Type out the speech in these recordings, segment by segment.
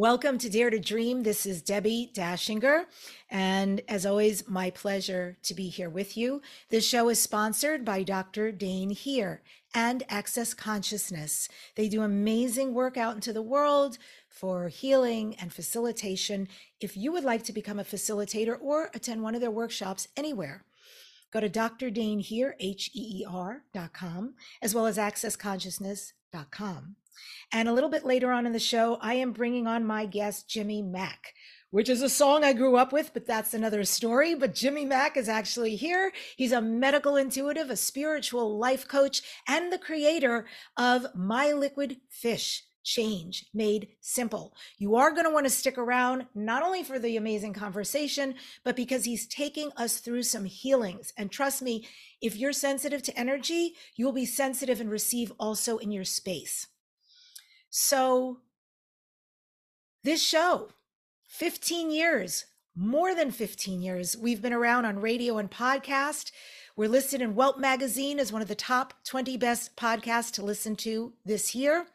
Welcome to Dare to Dream. This is Debbie Dachinger. And as always, my pleasure to be here with you. This show is sponsored by Dr. Dain Heer and Access Consciousness. They do amazing work out into the world for healing and facilitation. If you would like to become a facilitator or attend one of their workshops anywhere, go to Dr. Dain Heer, H-E-E-R dot com, as well as accessconsciousness.com. And a little bit later on in the show, I am bringing on my guest, Jimmy Mack, which is a song I grew up with, but that's another story. But Jimmy Mack is actually here. He's a medical intuitive, a spiritual life coach, and the creator of My Liquid Fish change made simple. You are going to want to stick around, not only for the amazing conversation, but because he's taking us through some healings. And trust me, if you're sensitive to energy, you will be sensitive and receive also in your space. So, this show, 15 years, more than 15 years, we've been around on radio and podcast. We're listed in Welt Magazine as one of the top 20 best podcasts to listen to this year.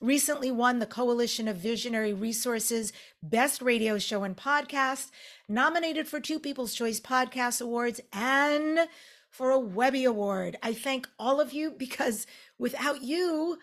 Recently won the Coalition of Visionary Resources Best Radio Show and Podcast, nominated for two People's Choice Podcast Awards, and for a Webby Award. I thank all of you because without you,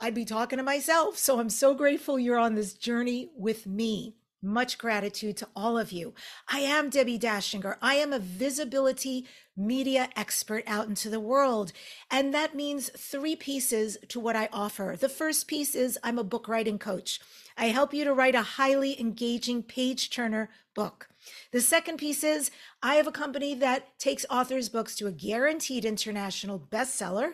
I'd be talking to myself. So I'm so grateful you're on this journey with me. Much gratitude to all of you. I am Debbie Dachinger. I am a visibility media expert out into the world. And that means three pieces to what I offer. The first piece is I'm a book writing coach. I help you to write a highly engaging page turner book. The second piece is I have a company that takes authors' books to a guaranteed international bestseller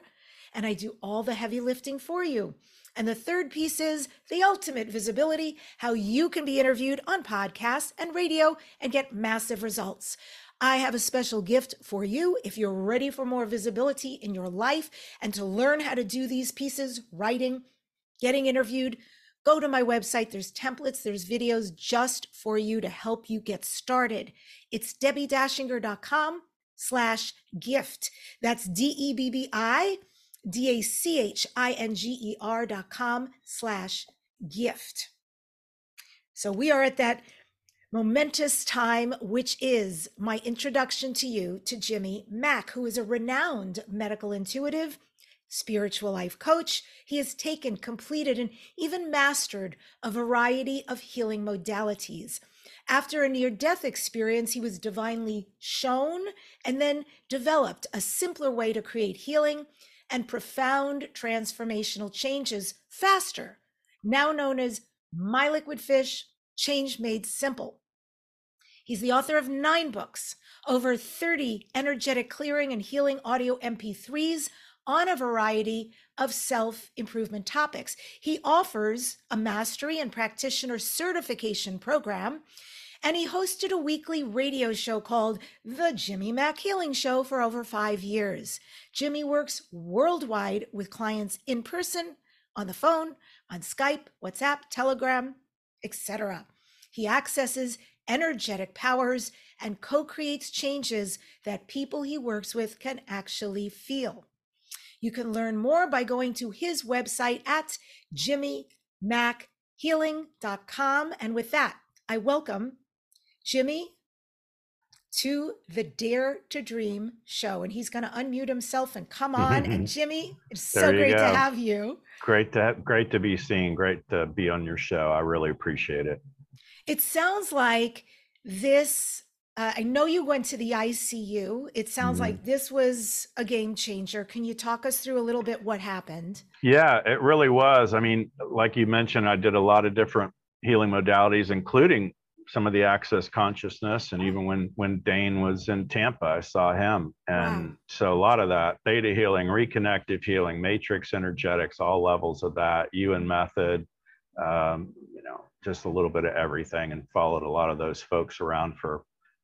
and I do all the heavy lifting for you. And the third piece is the ultimate visibility how you can be interviewed on podcasts and radio and get massive results. I have a special gift for you if you're ready for more visibility in your life and to learn how to do these pieces writing, getting interviewed. Go to my website. There's templates, there's videos just for you to help you get started. It's debbiedachinger.com slash gift. That's D E B B I D-A-C-H-I-N-G-E-R dot com slash gift. So we are at that momentous time, which is my introduction to you to Jimmy Mack, who is a renowned medical intuitive, spiritual life coach. He has taken, completed, and even mastered a variety of healing modalities. After a near death experience, he was divinely shown and then developed a simpler way to create healing and profound transformational changes faster, now known as My Liquid Fish Change Made Simple. He's the author of nine books, over 30 energetic clearing and healing audio MP3s on a variety of self improvement topics. He offers a mastery and practitioner certification program and he hosted a weekly radio show called The Jimmy Mack Healing Show for over five years. Jimmy works worldwide with clients in person, on the phone, on Skype, WhatsApp, Telegram, etc. He accesses energetic powers and co creates changes that people he works with can actually feel. You can learn more by going to his website at jimmymackhealing.com. And with that, I welcome Jimmy to the Dare to Dream show. And he's going to unmute himself and come on. and Jimmy, it's so great go. to have you. Great to have, great to be seen. Great to be on your show. I really appreciate it. It sounds like this. Uh, I know you went to the ICU. It sounds mm-hmm. like this was a game changer. Can you talk us through a little bit what happened? Yeah, it really was. I mean, like you mentioned, I did a lot of different healing modalities, including some of the access consciousness and even when when Dain was in Tampa I saw him. And wow. so a lot of that theta healing reconnective healing matrix energetics all levels of that Yuen method um, you know just a little bit of everything and followed a lot of those folks around for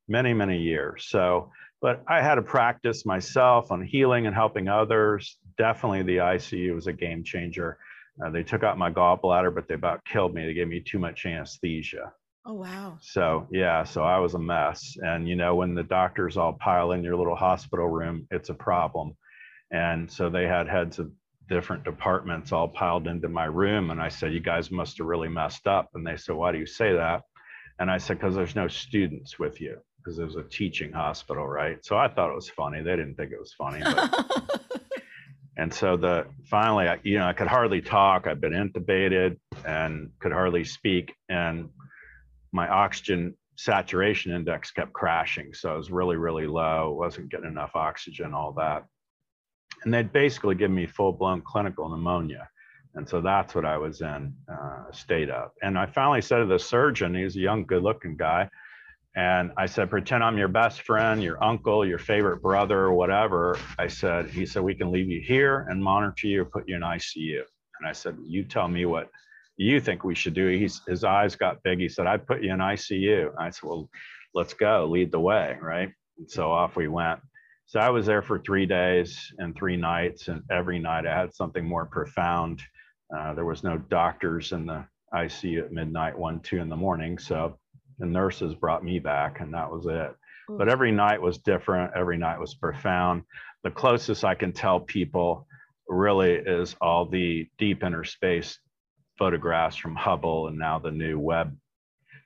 many many years. So but I had to practice myself on healing and helping others. Definitely the ICU was a game changer. Uh, they took out my gallbladder but they about killed me. They gave me too much anesthesia Oh, wow. So, yeah, so I was a mess. And, you know, when the doctors all pile in your little hospital room, it's a problem. And so they had heads of different departments all piled into my room. And I said, You guys must have really messed up. And they said, Why do you say that? And I said, Because there's no students with you, because it was a teaching hospital, right? So I thought it was funny. They didn't think it was funny. But... and so the finally, I, you know, I could hardly talk. I'd been intubated and could hardly speak. And my oxygen saturation index kept crashing. So it was really, really low, wasn't getting enough oxygen, all that. And they'd basically given me full blown clinical pneumonia. And so that's what I was in uh, state of. And I finally said to the surgeon, he was a young, good looking guy. And I said, pretend I'm your best friend, your uncle, your favorite brother, or whatever. I said, he said, we can leave you here and monitor you or put you in ICU. And I said, you tell me what you think we should do? He's, his eyes got big. He said, I'd put you in ICU. I said, well, let's go, lead the way, right? And so off we went. So I was there for three days and three nights, and every night I had something more profound. Uh, there was no doctors in the ICU at midnight, one, two in the morning. So the nurses brought me back, and that was it. But every night was different. Every night was profound. The closest I can tell people really is all the deep inner space photographs from Hubble and now the new Webb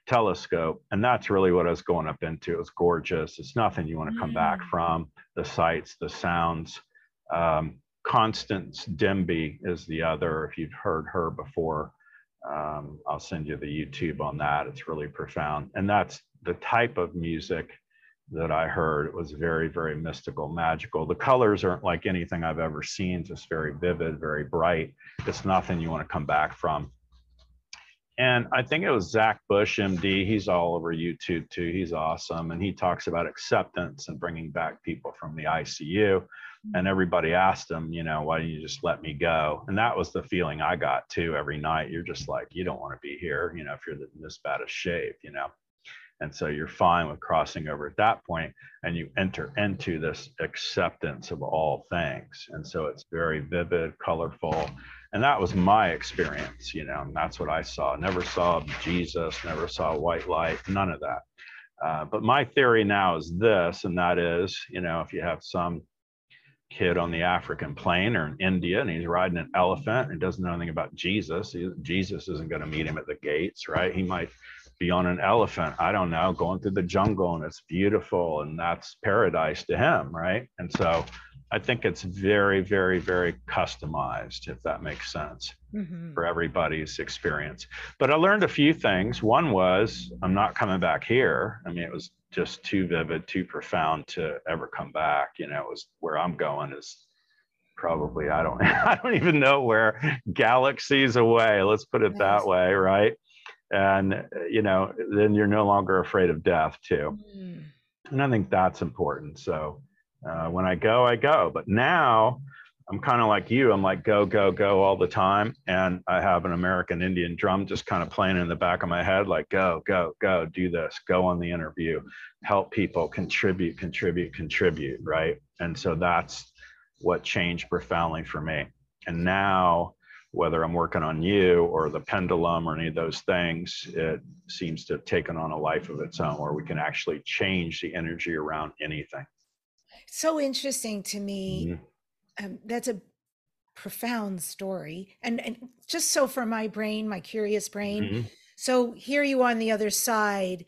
telescope. And that's really what I was going up into. It was gorgeous. It's nothing you want to come mm. back from. The sights, the sounds. Um, Constance Demby is the other. If you've heard her before, um, I'll send you the YouTube on that. It's really profound. And that's the type of music that I heard. It was very, very mystical, magical. The colors aren't like anything I've ever seen, just very vivid, very bright. It's nothing you want to come back from. And I think it was Zach Bush, MD. He's all over YouTube too. He's awesome. And he talks about acceptance and bringing back people from the ICU. And everybody asked him, you know, why don't you just let me go? And that was the feeling I got too every night. You're just like, you don't want to be here, you know, if you're in this bad of shape, you know. And so you're fine with crossing over at that point and you enter into this acceptance of all things. And so it's very vivid, colorful. And that was my experience, you know, and that's what I saw. Never saw Jesus, never saw white light, none of that. Uh, but my theory now is this, and that is, you know, if you have some kid on the African plain or in India and he's riding an elephant and doesn't know anything about Jesus, he, Jesus isn't going to meet him at the gates, right? He might be on an elephant, I don't know, going through the jungle and it's beautiful and that's paradise to him, right? And so I think it's very, very, very customized, if that makes sense mm-hmm. for everybody's experience. But I learned a few things. One was I'm not coming back here. I mean, it was just too vivid, too profound to ever come back. You know, it was where I'm going is probably I don't I don't even know where galaxies away. Let's put it that way, right? And you know then you're no longer afraid of death too. Mm. and i think that's important. So uh, when i go i go. But now i'm kind of like you. I'm like go go go all the time. And i have an american indian drum just kind of playing in the back of my head like go go go do this. Go on the interview. Help people contribute contribute contribute right? And so that's what changed profoundly for me. And now whether I'm working on you or the pendulum or any of those things, it seems to have taken on a life of its own where we can actually change the energy around anything. So interesting to me. Mm-hmm. Um, that's a profound story. And, and just so for my brain, my curious brain. Mm-hmm. So here you are on the other side,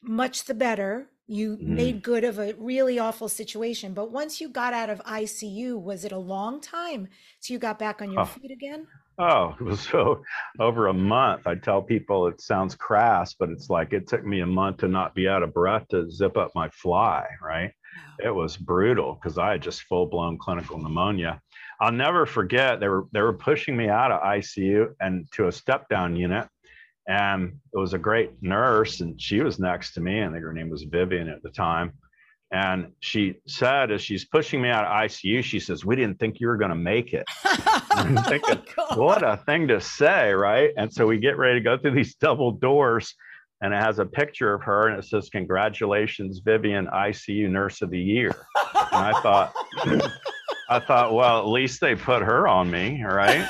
much the better. You mm-hmm. made good of a really awful situation. But once you got out of ICU, was it a long time so you got back on your oh. feet again? Oh, it was so over a month. I tell people it sounds crass, but it's like it took me a month to not be out of breath to zip up my fly, right? It was brutal because I had just full blown clinical pneumonia. I'll never forget they were they were pushing me out of ICU and to a step down unit. And it was a great nurse, and she was next to me. I think her name was Vivian at the time. And she said, as she's pushing me out of ICU, she says, We didn't think you were going to make it. Oh I'm thinking, oh, what a thing to say, right? And so we get ready to go through these double doors, and it has a picture of her, and it says, Congratulations, Vivian, ICU Nurse of the Year. And I thought, I thought, well, at least they put her on me, right?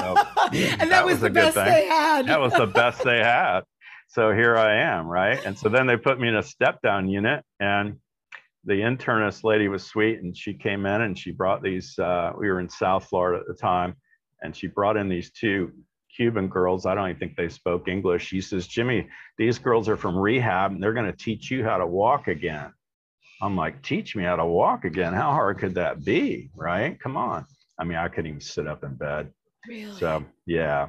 So, and that, that was, was the best thing. they had. that was the best they had. So here I am, right? And so then they put me in a step down unit, and the internist lady was sweet and she came in and she brought these uh, we were in south florida at the time and she brought in these two cuban girls. I don't even think they spoke english. She says jimmy these girls are from rehab and they're going to teach you how to walk again. I'm like teach me how to walk again? How hard could that be right? Come on. I mean i couldn't even sit up in bed. Really? so yeah.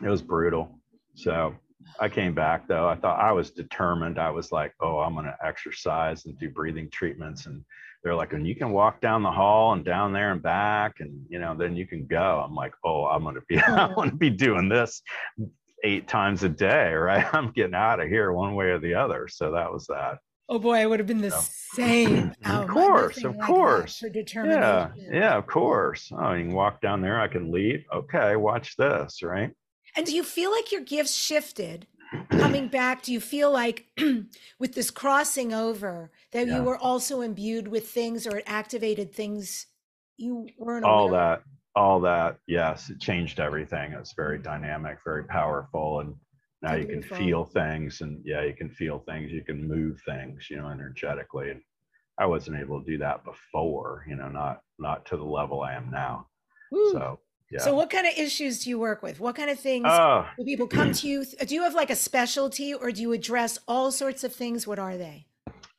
It was brutal. So I came back though. I thought I was determined. I was like, oh, I'm going to exercise and do breathing treatments. And they're like, and you can walk down the hall and down there and back, and you know, then you can go. I'm like, oh, I'm going to be, I oh. want to be doing this eight times a day, right? I'm getting out of here one way or the other. So that was that. Oh boy, I would have been the So- same. Oh, of Oh, course, of like course. Yeah, yeah, of course. Oh, you can walk down there. I can leave. Okay, watch this, right? And do you feel like your gifts shifted coming back? Do you feel like with this crossing over that Yeah. you were also imbued with things or it activated things you weren't all aware of? that all that yes it changed everything it's very dynamic very powerful and now you can feel things and yeah you can feel things you can move things you know energetically and i wasn't able to do that before you know not not to the level i am now Woo. so yeah So what kind of issues do you work with? What kind of things oh do people come to you? Do you have like a specialty or do you address all sorts of things? What are they?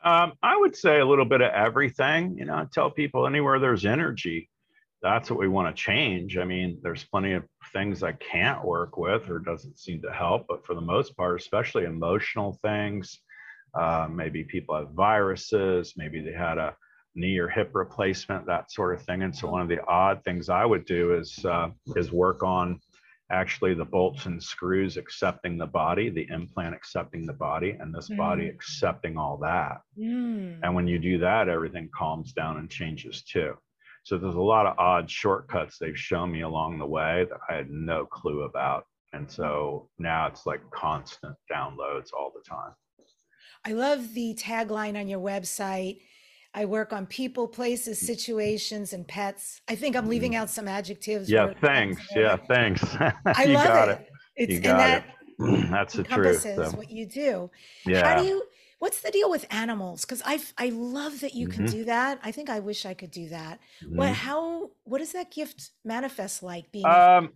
Um, I would say a little bit of everything. You know, I tell people anywhere there's energy, that's what we want to change. I mean, there's plenty of things I can't work with or doesn't seem to help, but for the most part, especially emotional things, uh, maybe people have viruses, maybe they had a knee or hip replacement, that sort of thing. And so one of the odd things I would do is uh, is work on actually the bolts and screws accepting the body, the implant accepting the body, and this body Mm. accepting all that. Mm. And when you do that, everything calms down and changes too. So there's a lot of odd shortcuts they've shown me along the way that I had no clue about. And so now it's like constant downloads all the time. I love the tagline on your website. I work on people, places, situations, and pets. I think I'm leaving out some adjectives. Mm. Yeah, thanks. Yeah, thanks. I you love got it. it. It's You and got that it. That's the truth. So, what you do. Yeah. How do you? What's the deal with animals? Because I I love that you can Mhm. do that. I think I wish I could do that. What Mhm. how what does that gift manifest like being? Um,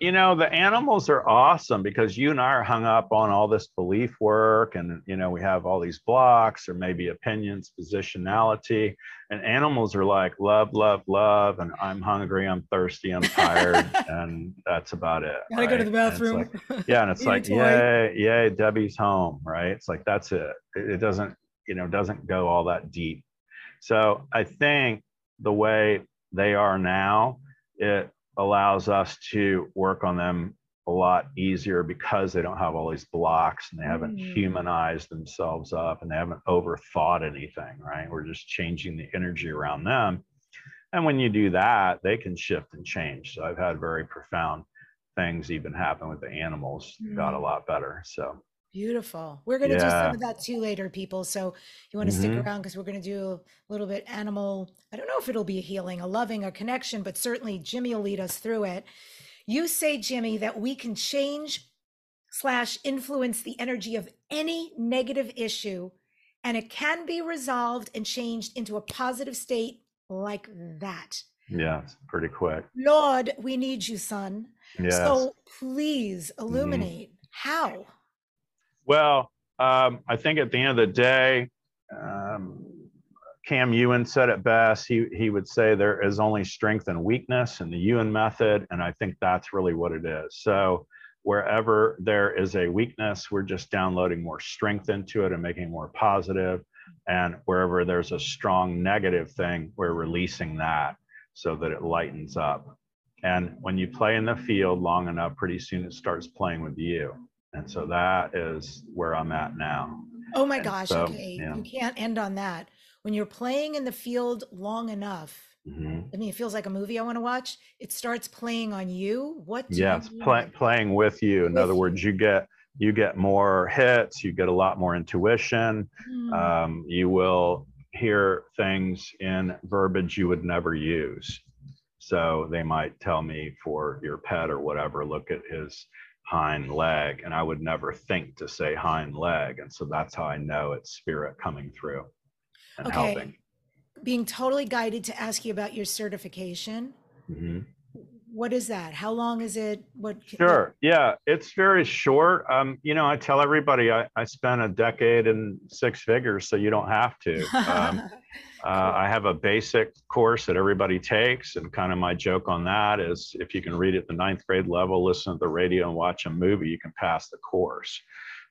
you? know the animals are awesome because you and i are hung up on all this belief work and you know we have all these blocks or maybe opinions positionality and animals are like love love love and i'm hungry i'm thirsty i'm tired and that's about it Gotta go to right? the And bathroom. like- yeah and it's like yay yay debbie's home right it's like that's it it it doesn't you know doesn't go all that deep so i think the way they are now it allows us to work on them a lot easier because they don't have all these blocks and they haven't Mm. humanized themselves up and they haven't overthought anything right? We're just changing the energy around them. And when you do that they can shift and change. So i've had very profound things even happen with the animals. Got a Mm. lot better. So Beautiful. We're going to do some of that too later, people. So you want to stick Mhm. around because we're going to do a little bit animal. I don't know if it'll be a healing, a loving, a connection, but certainly Jimmy will lead us through it. You say, Jimmy, that we can change slash influence the energy of any negative issue, and it can be resolved and changed into a positive state like that. yeah it's pretty quick Lord, we need you, son. yes So please illuminate how. Well, um, I think at the end of the day, um, Kam Yuen said it best. He he would say there is only strength and weakness in the Yuen method, and I think that's really what it is. So wherever there is a weakness, we're just downloading more strength into it and making it more positive. And wherever there's a strong negative thing, we're releasing that so that it lightens up. And when you play in the field long enough, pretty soon it starts playing with you. And so that is where I'm at now. Oh my And gosh, so, okay. yeah. You can't end on that. When you're playing in the field long enough, Mhm. I mean, it feels like a movie I want to watch. It starts playing on you. What do Yes, you play, playing with you. In With other words, you get you get more hits. You get a lot more intuition. Hmm, Um, you will hear things in verbiage you would never use. So they might tell me for your pet or whatever, look at his hind leg, and I would never think to say hind leg, and so that's how I know it's spirit coming through. and Okay. helping. Being totally guided to ask you about your certification. Mhm. What is that? How long is it? What? Sure. Yeah, it's very short. Um, you know, I tell everybody I, I spent a decade in six figures, so you don't have to. Um, uh, I have a basic course that everybody takes, and kind of my joke on that is if you can read at the ninth grade level, listen to the radio, and watch a movie, you can pass the course.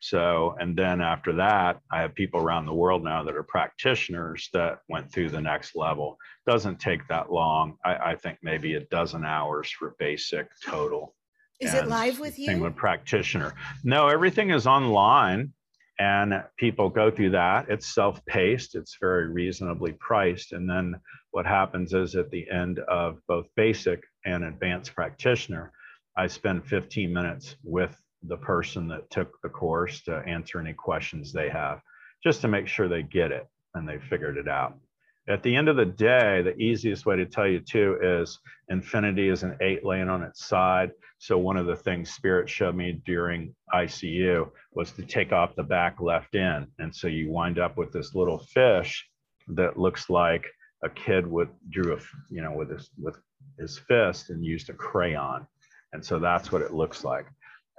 So, and then after that, I have people around the world now that are practitioners that went through the next level. Doesn't take that long. I, I think maybe a dozen hours for basic total. is it live with you? with practitioner. No, everything is online and people go through that. It's self-paced, it's very reasonably priced. And then what happens is at the end of both basic and advanced practitioner, I spend 15 minutes with the person that took the course to answer any questions they have, just to make sure they get it and they figured it out. At the end of the day, the easiest way to tell you too is infinity is an eight laying on its side. So one of the things Spirit showed me during ICU was to take off the back left end. And so you wind up with this little fish that looks like a kid would drew a, you know, with his with his fist and used a crayon. And so that's what it looks like.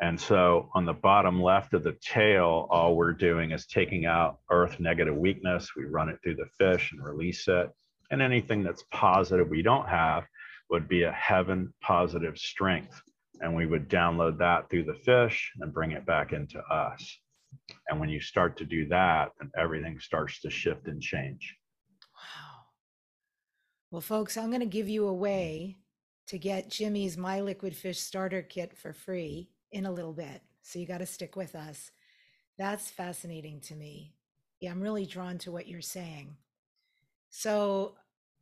And so on the bottom left of the tail, all we're doing is taking out earth negative weakness. We run it through the fish and release it. And anything that's positive we don't have would be a heaven positive strength. And we would download that through the fish and bring it back into us. And when you start to do that, then everything starts to shift and change. Wow. Well, folks, I'm going to give you a way to get Jimmy's My Liquid Fish Starter Kit for free in a little bit. So you got to stick with us. That's fascinating to me. Yeah, I'm really drawn to what you're saying. So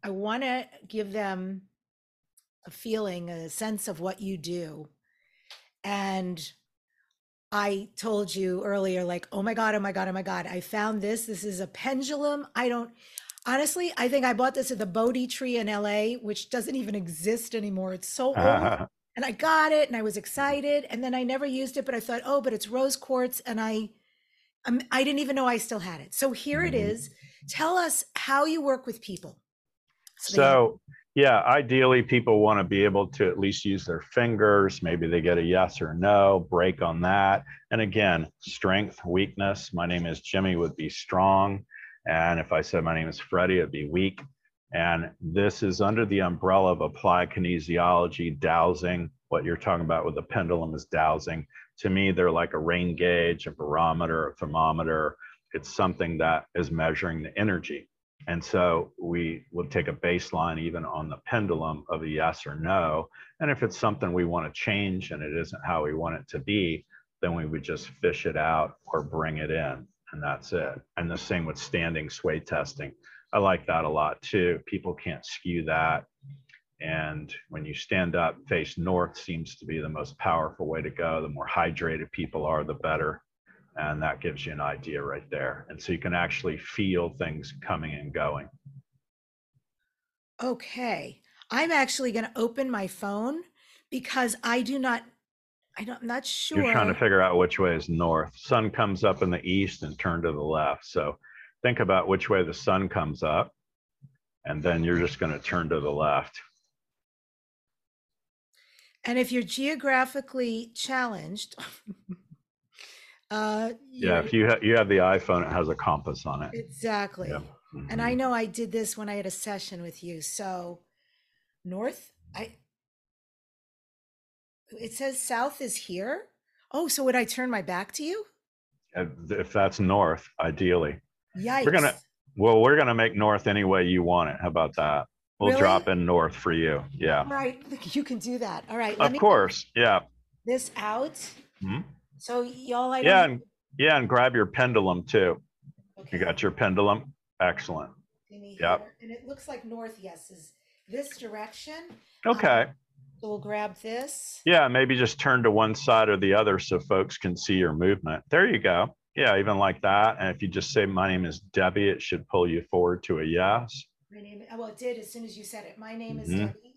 I want to give them a feeling, a sense of what you do. And I told you earlier, like, oh my God, oh my God, oh my God, I found this. This is a pendulum. I don't, honestly, I think I bought this at the Bodhi tree in LA, which doesn't even exist anymore. It's so old. and I got it and I was excited. And then I never used it, but I thought, oh, but it's rose quartz. And I, I'm, I didn't even know I still had it. So here it Mhm. is. Tell us how you work with people. they- So, yeah, ideally, people want to be able to at least use their fingers. Maybe they get a yes or no, break on that. And again, strength, weakness. My name is Jimmy, would be strong. And if I said my name is Freddie, it'd be weak. And this is under the umbrella of applied kinesiology, dowsing. What you're talking about with the pendulum is dowsing. To me, they're like a rain gauge, a barometer, a thermometer. It's something that is measuring the energy. And so we will take a baseline even on the pendulum of a yes or no. And if it's something we want to change and it isn't how we want it to be, then we would just fish it out or bring it in. And that's it. And the same with standing sway testing. I like that a lot too. People can't skew that. And when you stand up, face north seems to be the most powerful way to go. The more hydrated people are, the better. And that gives you an idea right there. And so you can actually feel things coming and going. Okay. I'm actually going to open my phone because I do not, I don't, I'm not sure. You're trying to figure out which way is north. Sun comes up in the east and turn to the left. So think about which way the sun comes up. And then you're just going to turn to the left. and if you're geographically challenged, uh, Yeah, if you ha- you have the iPhone, it has a compass on it. exactly. Yeah. And Mhm. I know I did this when I had a session with you. So north, I it says south is here. Oh, so would I turn my back to you? If that's north, ideally. Yikes. We're gonna- Well, we're going to make north any way you want it. How about that? We'll Really? drop in north for you. Yeah. All right, you can do that. All right, let Of course. Yeah. this out. Mhm. So y'all, I Yeah. And, yeah. And grab your pendulum too. okay. You got your pendulum? Excellent. Yep. And it looks like north, yes, is this direction. Okay. So we'll grab this. Yeah, maybe just turn to one side or the other so folks can see your movement. There you go. Yeah, even like that. And if you just say, My name is Debbie, it should pull you forward to a yes. My name, oh, well, it did as soon as you said it. My name is Mhm. Debbie.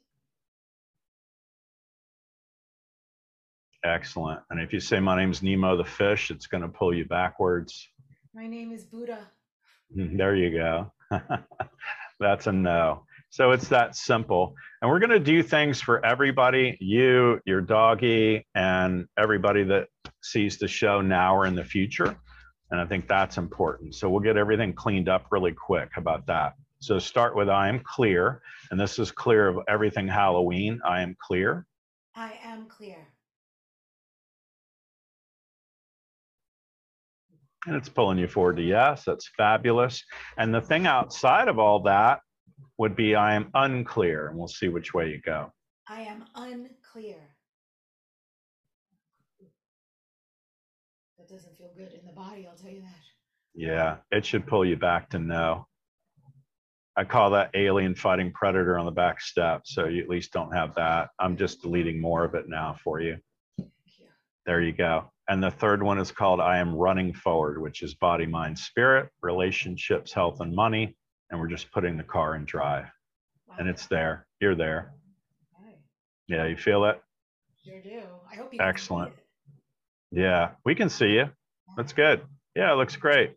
Excellent. And if you say, My name's Nemo the fish, it's going to pull you backwards. My name is Buddha. Mhm, There you go. That's a no. So it's that simple. And we're going to do things for everybody you, your doggy, and everybody that sees the show now or in the future. And I think that's important. So we'll get everything cleaned up really quick about that. So start with I am clear. And this is clear of everything Halloween. I am clear. I am clear. And it's pulling you forward to yes. That's fabulous. And the thing outside of all that would be I am unclear. And we'll see which way you go. I am unclear. That doesn't feel good in the body, I'll tell you that. Yeah, it should pull you back to no. I call that alien fighting predator on the back step. So you at least don't have that. I'm just deleting more of it now for you. Thank you. There you go. And the third one is called I am running forward, which is body, mind, spirit, relationships, health, and money. And we're just putting the car in drive. Wow. And it's there. You're there. Okay. Yeah, you feel it? Sure do. I hope you Excellent. Yeah, we can see you. That's good. Yeah, it looks great.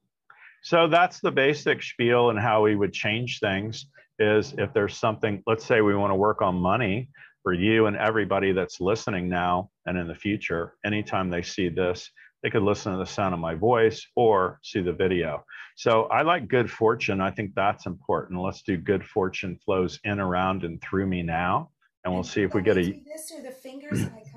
So that's the basic spiel and how we would change things is if there's something, let's say we want to work on money for you and everybody that's listening now and in the future, anytime they see this, they could listen to the sound of my voice or see the video. So I like good fortune. I think that's important. Let's do good fortune flows in, around, and through me now. And we'll see if we get a This or the fingers and I come back?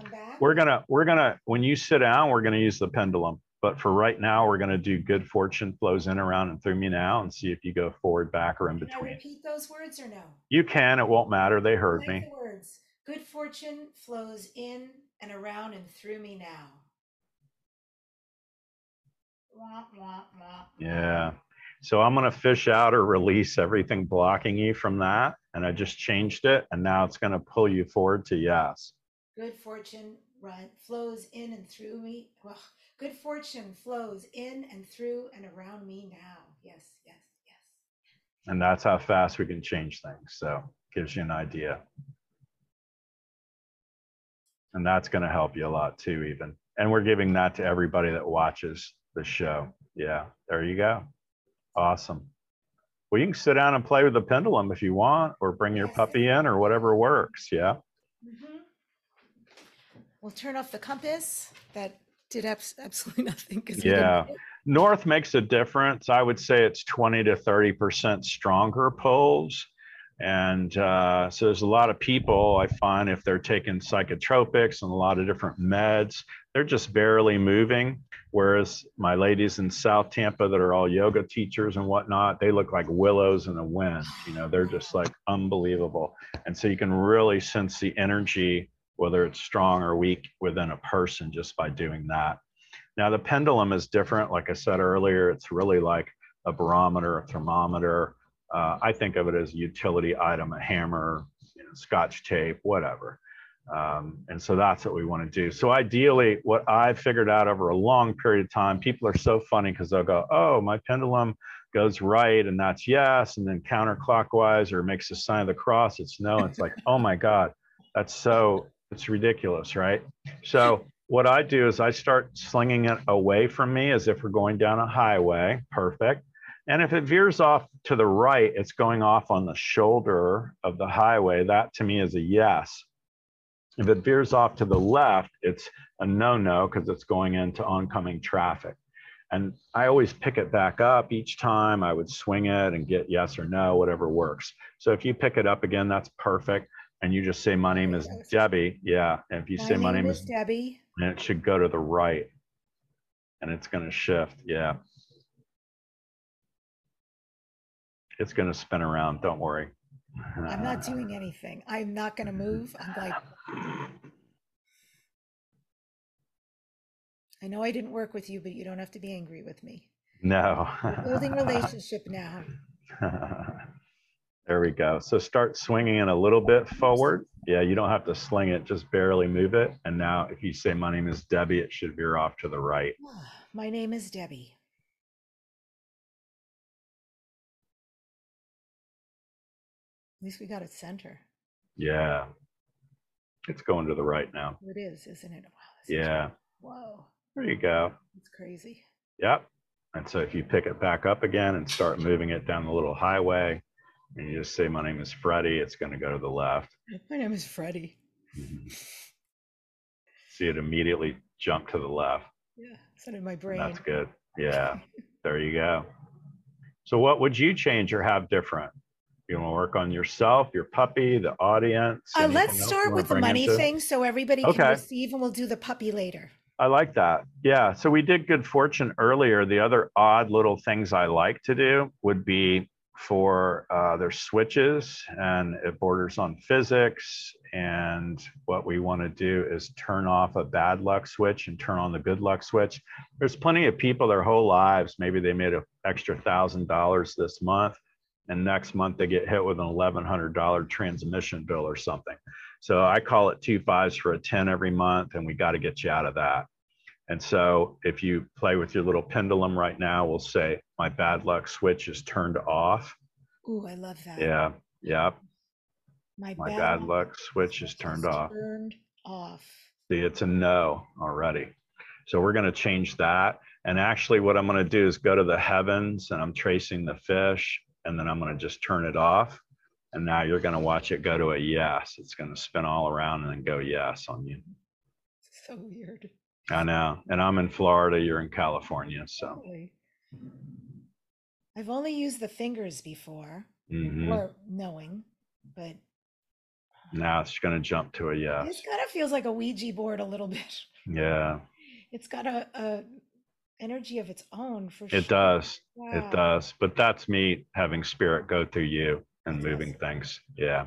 We're gonna we're gonna when you sit down we're gonna use the pendulum but for right now we're gonna do good fortune flows in around and through me now and see if you go forward back or in Can I between repeat those words or no? you can it won't matter they heard like me the words. Good fortune flows in and around and through me now. Wah, wah, wah, wah. yeah so i'm gonna fish out or release everything blocking you from that and i just changed it and now it's gonna pull you forward to yes Good fortune run flows in and through me. Well, good fortune flows in and through and around me now. Yes, yes, yes. and that's how fast we can change things so gives you an idea and that's going to help you a lot too even and we're giving that to everybody that watches the show yeah there you go awesome well you can sit down and play with the pendulum if you want or bring your puppy in or whatever works yeah Mhm. We'll turn off the compass. That did abs- absolutely nothing. Yeah. north makes a difference i would say it's 20 to 30 percent stronger poles and uh, so there's a lot of people i find if they're taking psychotropics and a lot of different meds they're just barely moving whereas my ladies in south tampa that are all yoga teachers and whatnot they look like willows in the wind you know they're just like unbelievable and so you can really sense the energy whether it's strong or weak within a person just by doing that now, the pendulum is different. Like I said earlier, it's really like a barometer, a thermometer. Uh, I think of it as a utility item, a hammer, you know, scotch tape, whatever. Um, and so that's what we want to do. So, ideally, what I've figured out over a long period of time, people are so funny because they'll go, Oh, my pendulum goes right, and that's yes. And then counterclockwise or makes the sign of the cross, it's no. It's like, Oh my God, that's so, it's ridiculous, right? So, what I do is I start slinging it away from me as if we're going down a highway. Perfect. And if it veers off to the right, it's going off on the shoulder of the highway. That to me is a yes. If it veers off to the left, it's a no no because it's going into oncoming traffic. And I always pick it back up each time. I would swing it and get yes or no, whatever works. So if you pick it up again, that's perfect. And you just say, My name is Debbie. Yeah. And if you say, My name is Debbie. and it should go to the right and it's going to shift yeah it's going to spin around don't worry I'm not doing anything. I'm not going to move. I'm like, I know I didn't work with you, but you don't have to be angry with me. no We're building relationship now. there we go so start swinging it a little bit forward yeah you don't have to sling it just barely move it and now if you say my name is debbie it should veer off to the right My name is Debbie. At least we got it center. yeah it's going to the right now It is, isn't it? Wow. yeah Whoa. there you go That's crazy. Yep. And so if you pick it back up again and start moving it down the little highway, and you just say, My name is Freddie, it's going to go to the left. My name is Freddie. Mhm. See it immediately jump to the left. Yeah, it's in my brain. That's good. Yeah, there you go. So, what would you change or have different? You want to work on yourself, your puppy, the audience? Uh, let's start with the money into thing so everybody Okay. can receive, and we'll do the puppy later. I like that. Yeah. So we did good fortune earlier. The other odd little things I like to do would be for uh, their switches, and it borders on physics. And what we want to do is turn off a bad luck switch and turn on the good luck switch. There's plenty of people their whole lives, maybe they made an extra thousand dollars this month, and next month they get hit with an $1,100 transmission bill or something. So I call it two fives for a 10 every month, and we got to get you out of that. And so if you play with your little pendulum right now, we'll say, my bad luck switch is turned off. Ooh, I love that. Yeah. Yeah. My, My bad luck switch is turned off. Turned off. See, it's a no already. So we're going to change that. And actually, what I'm going to do is go to the heavens and I'm tracing the fish, and then I'm going to just turn it off. And now you're going to watch it go to a yes. It's going to spin all around and then go yes on you. So weird. I know. And I'm in Florida, you're in California. So, I've only used the fingers before, mhm. or knowing, but now it's going to jump to a yes. this kind of feels like a Ouija board a little bit. Yeah, It's got a, a energy of its own for sure. it does. Wow. It does. But that's me having spirit go through you and That's moving awesome. things. Yeah,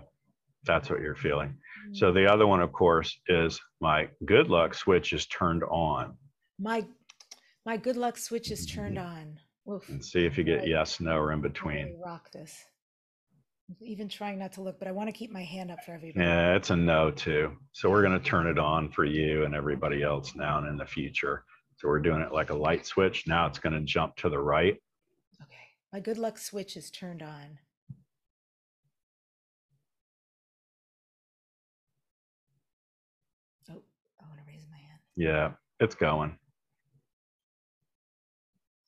that's what you're feeling. So the other one, of course, is my good luck switch is turned on. my my good luck switch is turned mm-hmm. on. Oof. And see if you get yes, no, or in between. Rock this. I'm Even trying not to look, but I want to keep my hand up for everybody. Yeah, it's a no too. So we're going to turn it on for you and everybody else now and in the future. So we're doing it like a light switch. Now it's going to jump to the right. Okay. My good luck switch is turned on. Yeah, it's going.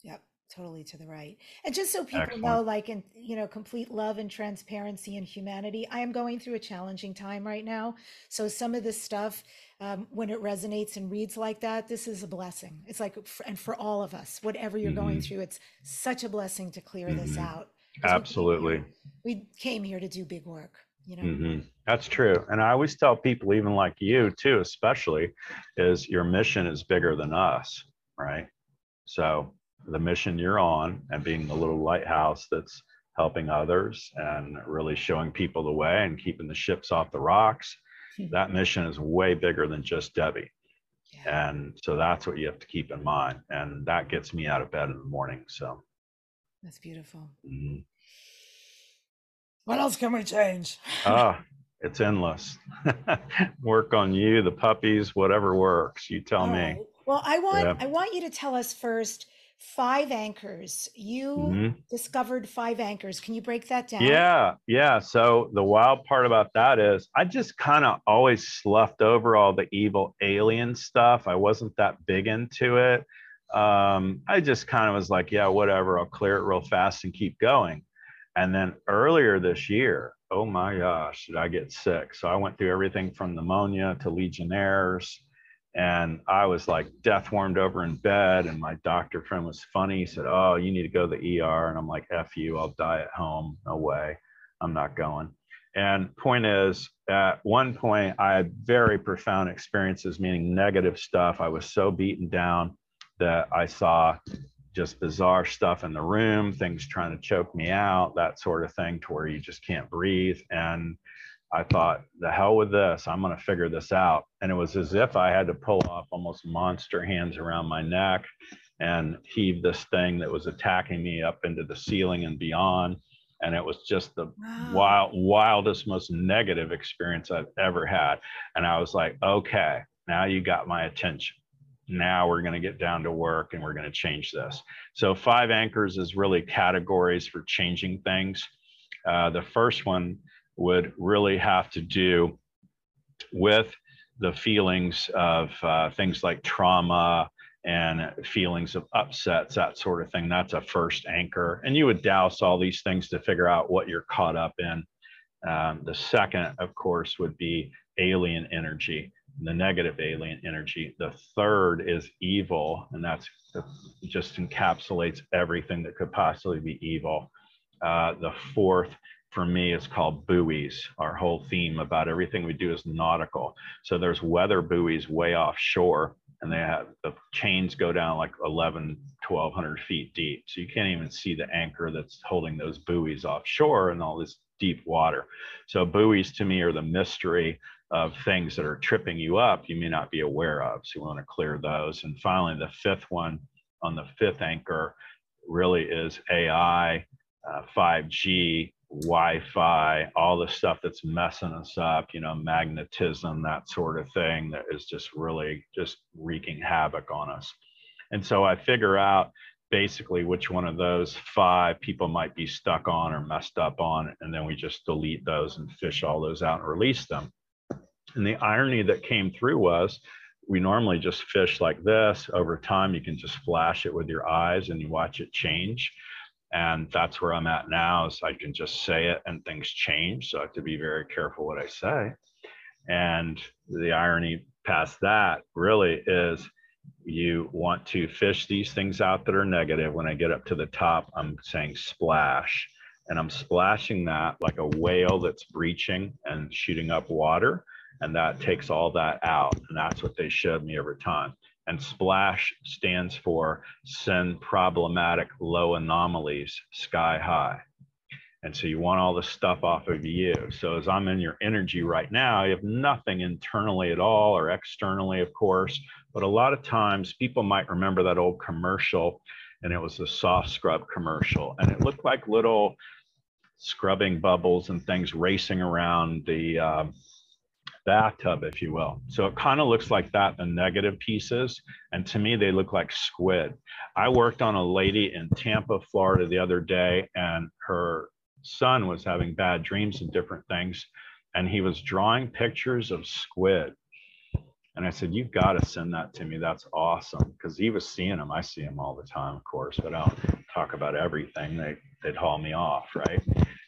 Yep, totally to the right. And just so people Excellent. know, like in you know, complete love and transparency and humanity, I am going through a challenging time right now. So some of this stuff, um, when it resonates and reads like that, this is a blessing. It's like, and for all of us, whatever you're going Mhm. through, it's such a blessing to clear this out. 'Cause we came Absolutely. here- We came here to do big work, you know. hmm That's true. And I always tell people, even like you too, especially, is your mission is bigger than us, right? So the mission you're on and being the little lighthouse that's helping others and really showing people the way and keeping the ships off the rocks, Hmm. that mission is way bigger than just Debbie. Yeah. And so that's what you have to keep in mind. And that gets me out of bed in the morning. So That's beautiful. mhm. What else can we change? ah, it's endless. Work on you, the puppies, whatever works. You tell All me. right. Well, I want Yeah. I want you to tell us first five anchors. You Mhm. discovered five anchors. Can you break that down? Yeah, yeah. So the wild part about that is I just kind of always sloughed over all the evil alien stuff. I wasn't that big into it. Um, I just kind of was like, yeah, whatever, I'll clear it real fast and keep going. And then earlier this year, oh my gosh, did I get sick? So I went through everything from pneumonia to legionnaires. And I was like death warmed over in bed. And my doctor friend was funny. He said, Oh, you need to go to the ER. And I'm like, F you, I'll die at home. No way. I'm not going. And point is, at one point, I had very profound experiences, meaning negative stuff. I was so beaten down that I saw just bizarre stuff in the room, things trying to choke me out, that sort of thing, to where you just can't breathe. And I thought, the hell with this. I'm going to figure this out. And it was as if I had to pull off almost monster hands around my neck and heave this thing that was attacking me up into the ceiling and beyond. And it was just the Wow. wild, wildest, most negative experience I've ever had. And I was like, okay, now you got my attention. Now we're going to get down to work and we're going to change this. So, five anchors is really categories for changing things. Uh, the first one would really have to do with the feelings of uh, things like trauma and feelings of upsets, that sort of thing. That's a first anchor. And you would douse all these things to figure out what you're caught up in. Um, the second, of course, would be alien energy, the negative alien energy. The third is evil, and that's just encapsulates everything that could possibly be evil. Uh, the fourth for me is called buoys. Our whole theme about everything we do is nautical. So there's weather buoys way offshore and they have the chains go down like 11 1200 feet deep so you can't even see the anchor that's holding those buoys offshore and all this deep water so buoys to me are the mystery of things that are tripping you up you may not be aware of so you want to clear those and finally the fifth one on the fifth anchor really is ai uh, 5g Wi-Fi, all the stuff that's messing us up, you know, magnetism, that sort of thing that is just really just wreaking havoc on us. And so I figure out basically which one of those five people might be stuck on or messed up on, and then we just delete those and fish all those out and release them. And the irony that came through was we normally just fish like this. Over time, you can just flash it with your eyes and you watch it change. And that's where i'm at now is i can just say it and things change. So i have to be very careful what i say. And the irony past that really is you want to fish these things out that are negative. When i get up to the top i'm saying splash. And i'm splashing that like a whale that's breaching and shooting up water and that takes all that out and that's what they showed me over time and SPLASH stands for send problematic low anomalies sky high. And so you want all the stuff off of you. So as I'm in your energy right now, you have nothing internally at all or externally, of course. But a lot of times people might remember that old commercial and it was a soft scrub commercial and it looked like little scrubbing bubbles and things racing around the uh, bathtub, if you will. So it kind of looks like that, the negative pieces. And to me, they look like squid. I worked on a lady in Tampa, Florida the other day, and her son was having bad dreams and different things. And he was drawing pictures of squid. And I said, You've got to send that to me. That's awesome. Because he was seeing them. I see them all the time, of course, but I don't talk about everything. They, they'd haul me off, right?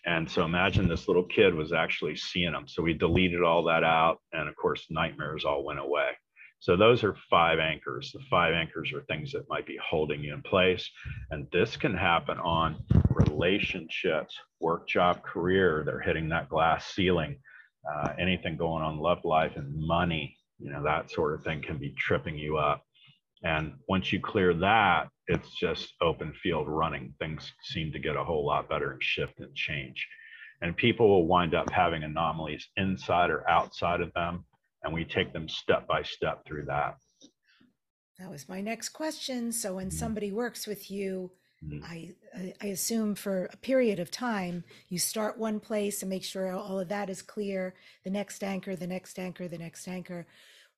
And so imagine this little kid was actually seeing them. So we deleted all that out. And of course, nightmares all went away. So those are five anchors. The five anchors are things that might be holding you in place. And this can happen on relationships, work, job, career. They're hitting that glass ceiling. Uh, anything going on love life and money, you know, that sort of thing can be tripping you up. And once you clear that, it's just open field running. Things seem to get a whole lot better and shift and change. And people will wind up having anomalies inside or outside of them. And we take them step by step through that. That was my next question. So when mm-hmm. somebody works with you, mm-hmm. I I assume for a period of time, you start one place and make sure all of that is clear. The next anchor, the next anchor, the next anchor.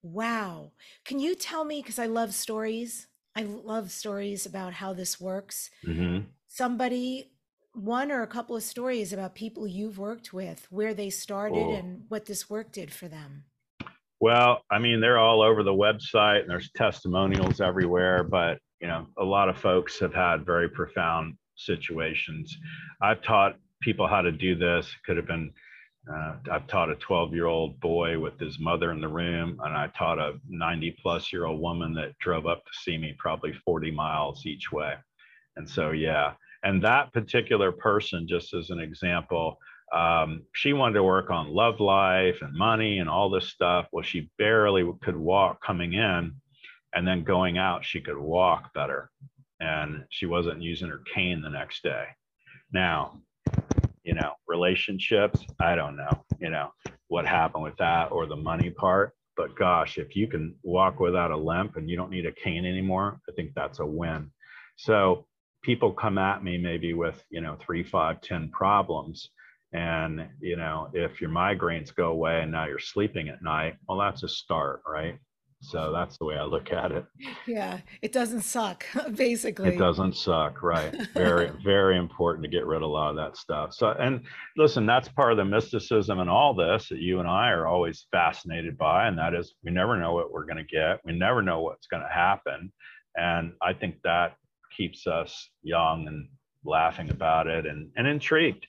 Wow. Can you tell me, because I love stories, I love stories about how this works. Mm-hmm. Somebody, one or a couple of stories about people you've worked with, where they started oh. and what this work did for them. Well, I mean, they're all over the website and there's testimonials everywhere, but you know, a lot of folks have had very profound situations. I've taught people how to do this. Could have been uh, I've taught a 12 year old boy with his mother in the room, and I taught a 90 plus year old woman that drove up to see me probably 40 miles each way. And so, yeah. And that particular person, just as an example, um, she wanted to work on love life and money and all this stuff. Well, she barely could walk coming in, and then going out, she could walk better. And she wasn't using her cane the next day. Now, you know relationships i don't know you know what happened with that or the money part. But gosh if you can walk without a limp and you don't need a cane anymore i think that's a win. So people come at me maybe with you know three five ten problems. And you know if your migraines go away and now you're sleeping at night well that's a start right so that's the way I look at it. Yeah, it doesn't suck, basically. It doesn't suck, right? Very, very important to get rid of a lot of that stuff. So, and listen, that's part of the mysticism and all this that you and I are always fascinated by, and that is we never know what we're going to get. We never know what's going to happen. And I think that keeps us young and laughing about it and, and intrigued.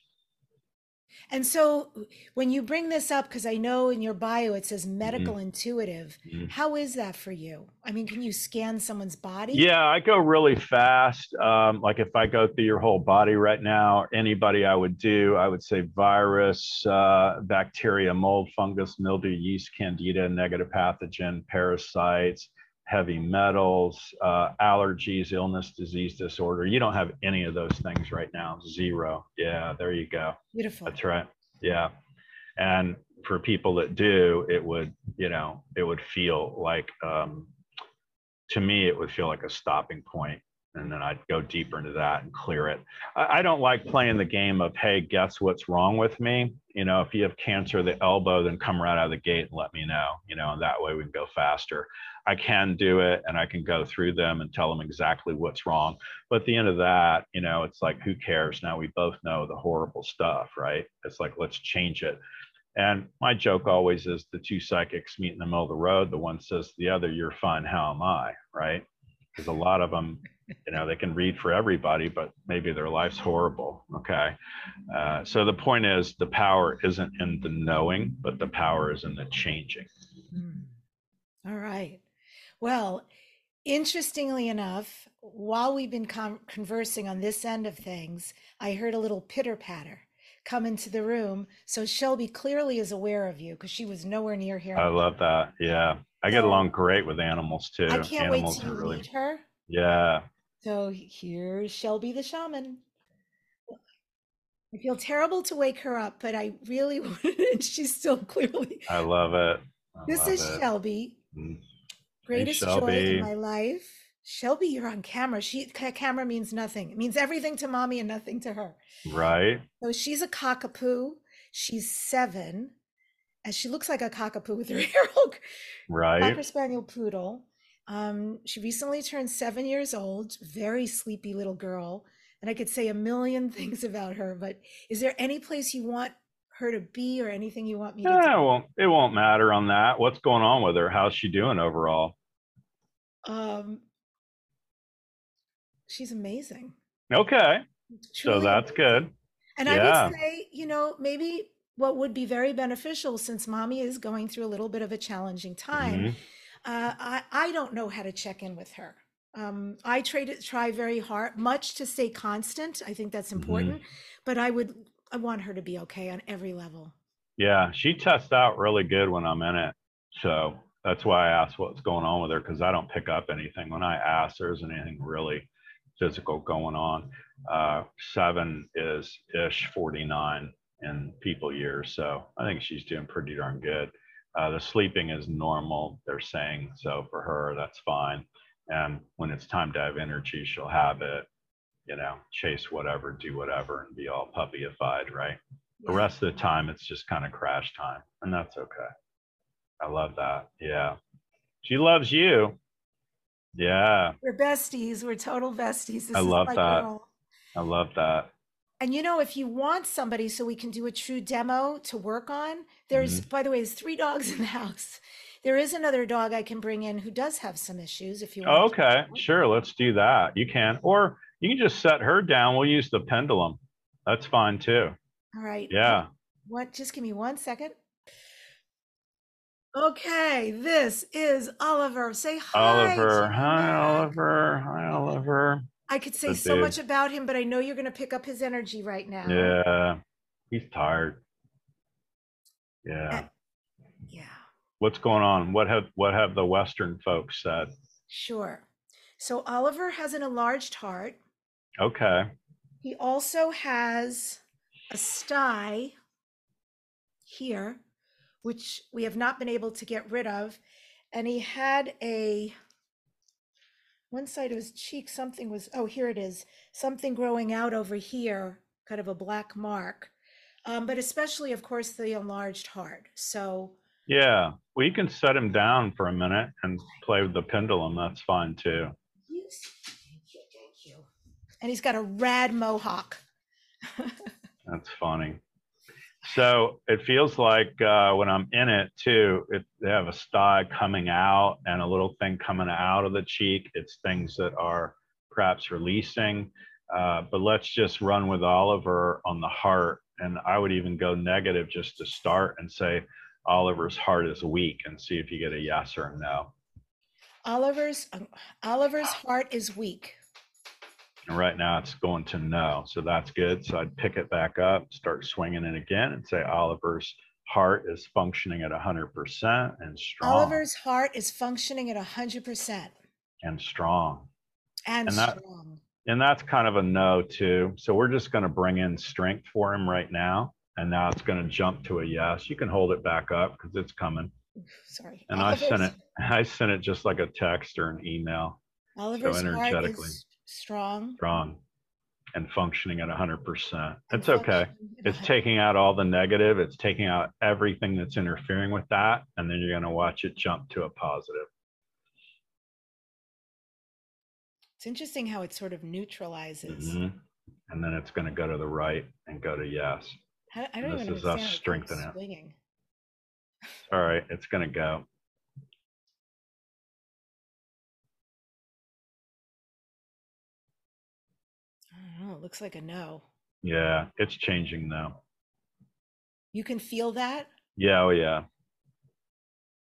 And so when you bring this up, because I know in your bio it says medical mm-hmm. intuitive, mm-hmm. How is that for you? I mean, can you scan someone's body? Yeah, I go really fast. Um, like if I go through your whole body right now, anybody I would do, I would say virus, uh, bacteria, mold, fungus, mildew, yeast, candida, negative pathogen, parasites heavy metals, uh, allergies, illness, disease, disorder. You don't have any of those things right now. Zero. Yeah, there you go. Beautiful. That's right. Yeah. And for people that do, it would, you know, it would feel like, um, to me, it would feel like a stopping point and then I'd go deeper into that and clear it. I, I, don't like playing the game of, hey, guess what's wrong with me? You know, if you have cancer of the elbow, then come right out of the gate and let me know, you know, and that way we can go faster. I can do it and I can go through them and tell them exactly what's wrong. But at the end of that, you know, it's like, who cares? Now we both know the horrible stuff, right? It's like, let's change it. And my joke always is the two psychics meet in the middle of the road. The one says to the other, You're fine. How am I? Right? Because a lot of them you know they can read for everybody but maybe their life's horrible okay? Uh, so the point is the power isn't in the knowing but the power is in the changing. Mm. all right. Well interestingly enough while we've been con- conversing on this end of things i heard a little pitter patter come into the room so shelby clearly is aware of you because she was nowhere near here. I love that yeah i get along great with animals too i can't animals wait to really... meet her yeah so here's Shelby the shaman. I feel terrible to wake her up, but I really wanted, she's still clearly. I love it. I this love is it. Shelby. Mm. Greatest hey, Shelby. joy in my life. Shelby, you're on camera. She camera means nothing. It means everything to mommy and nothing to her. Right. So she's a cockapoo. She's seven, and she looks like a cockapoo with her hair. right. Cocker spaniel poodle. Um, she recently turned seven years old, very sleepy little girl. And I could say a million things about her, but is there any place you want her to be or anything you want me to yeah, do? Well, it won't matter on that. What's going on with her? How's she doing overall? Um, she's amazing. Okay. Truly so that's amazing. good. And yeah. I would say, you know, maybe what would be very beneficial since mommy is going through a little bit of a challenging time mm-hmm uh, I, I don't know how to check in with her. Um, I try to try very hard, much to stay constant. I think that's mm-hmm. important, mm-hmm. but I would I want her to be okay on every level. Yeah, she tests out really good when I'm in it. So that's why I asked what's going on with her because I don't pick up anything when I ask. There isn't anything really physical going on. Uh, seven is ish 49 in people years. So I think she's doing pretty darn good. Uh, the sleeping is normal, they're saying. So for her, that's fine. And when it's time to have energy, she'll have it, you know, chase whatever, do whatever, and be all puppyified, right? The rest of the time, it's just kind of crash time, and that's okay. I love that. Yeah. She loves you. Yeah. We're besties. We're total besties. This I love that. Girl. I love that. And you know, if you want somebody so we can do a true demo to work on, there's, mm-hmm. by the way, there's three dogs in the house. There is another dog I can bring in who does have some issues if you want. okay, sure. Let's do that. You can. Or you can just set her down. We'll use the pendulum. That's fine too. All right. Yeah. What? Just give me one second. Okay, this is Oliver. Say hi. Oliver. Hi, Oliver. Hi, Oliver. I could say so much about him, but I know you're going to pick up his energy right now. Yeah, he's tired. Yeah. And, yeah. What's going on? What have what have the Western folks said? Sure. So Oliver has an enlarged heart. Okay. He also has a sty here, which we have not been able to get rid of. And he had a one side of his cheek, something was, oh, here it is, something growing out over here, kind of a black mark. Um, but especially, of course, the enlarged heart. So, yeah, well, you can set him down for a minute and play with the pendulum. That's fine too. Yes. Thank you. Thank you. And he's got a rad mohawk. That's funny. So it feels like uh, when I'm in it too, it, they have a sty coming out and a little thing coming out of the cheek. It's things that are perhaps releasing. Uh, but let's just run with Oliver on the heart. And I would even go negative just to start and say Oliver's heart is weak and see if you get a yes or a no. Oliver's um, Oliver's heart is weak. And right now it's going to no. So that's good. So I'd pick it back up, start swinging it again, and say Oliver's heart is functioning at 100% and strong. Oliver's heart is functioning at 100% and strong. And, And that- strong. And that's kind of a no, too. So we're just going to bring in strength for him right now. And now it's going to jump to a yes. You can hold it back up because it's coming. Sorry. And I sent it, I sent it just like a text or an email, Oliver's heart energetically. is strong. strong and functioning at 100%. and It's okay. It's taking out all the negative. It's taking out everything that's interfering with that. And then you're going to watch it jump to a positive. It's interesting how it sort of neutralizes. Mhm. And then it's going to go to the right and go to yes. I, I don't This even is us understand how it keeps strengthening it. All right. It's going to go. I. It looks like a no. Yeah. It's changing now. You can feel that. Yeah. Oh, yeah.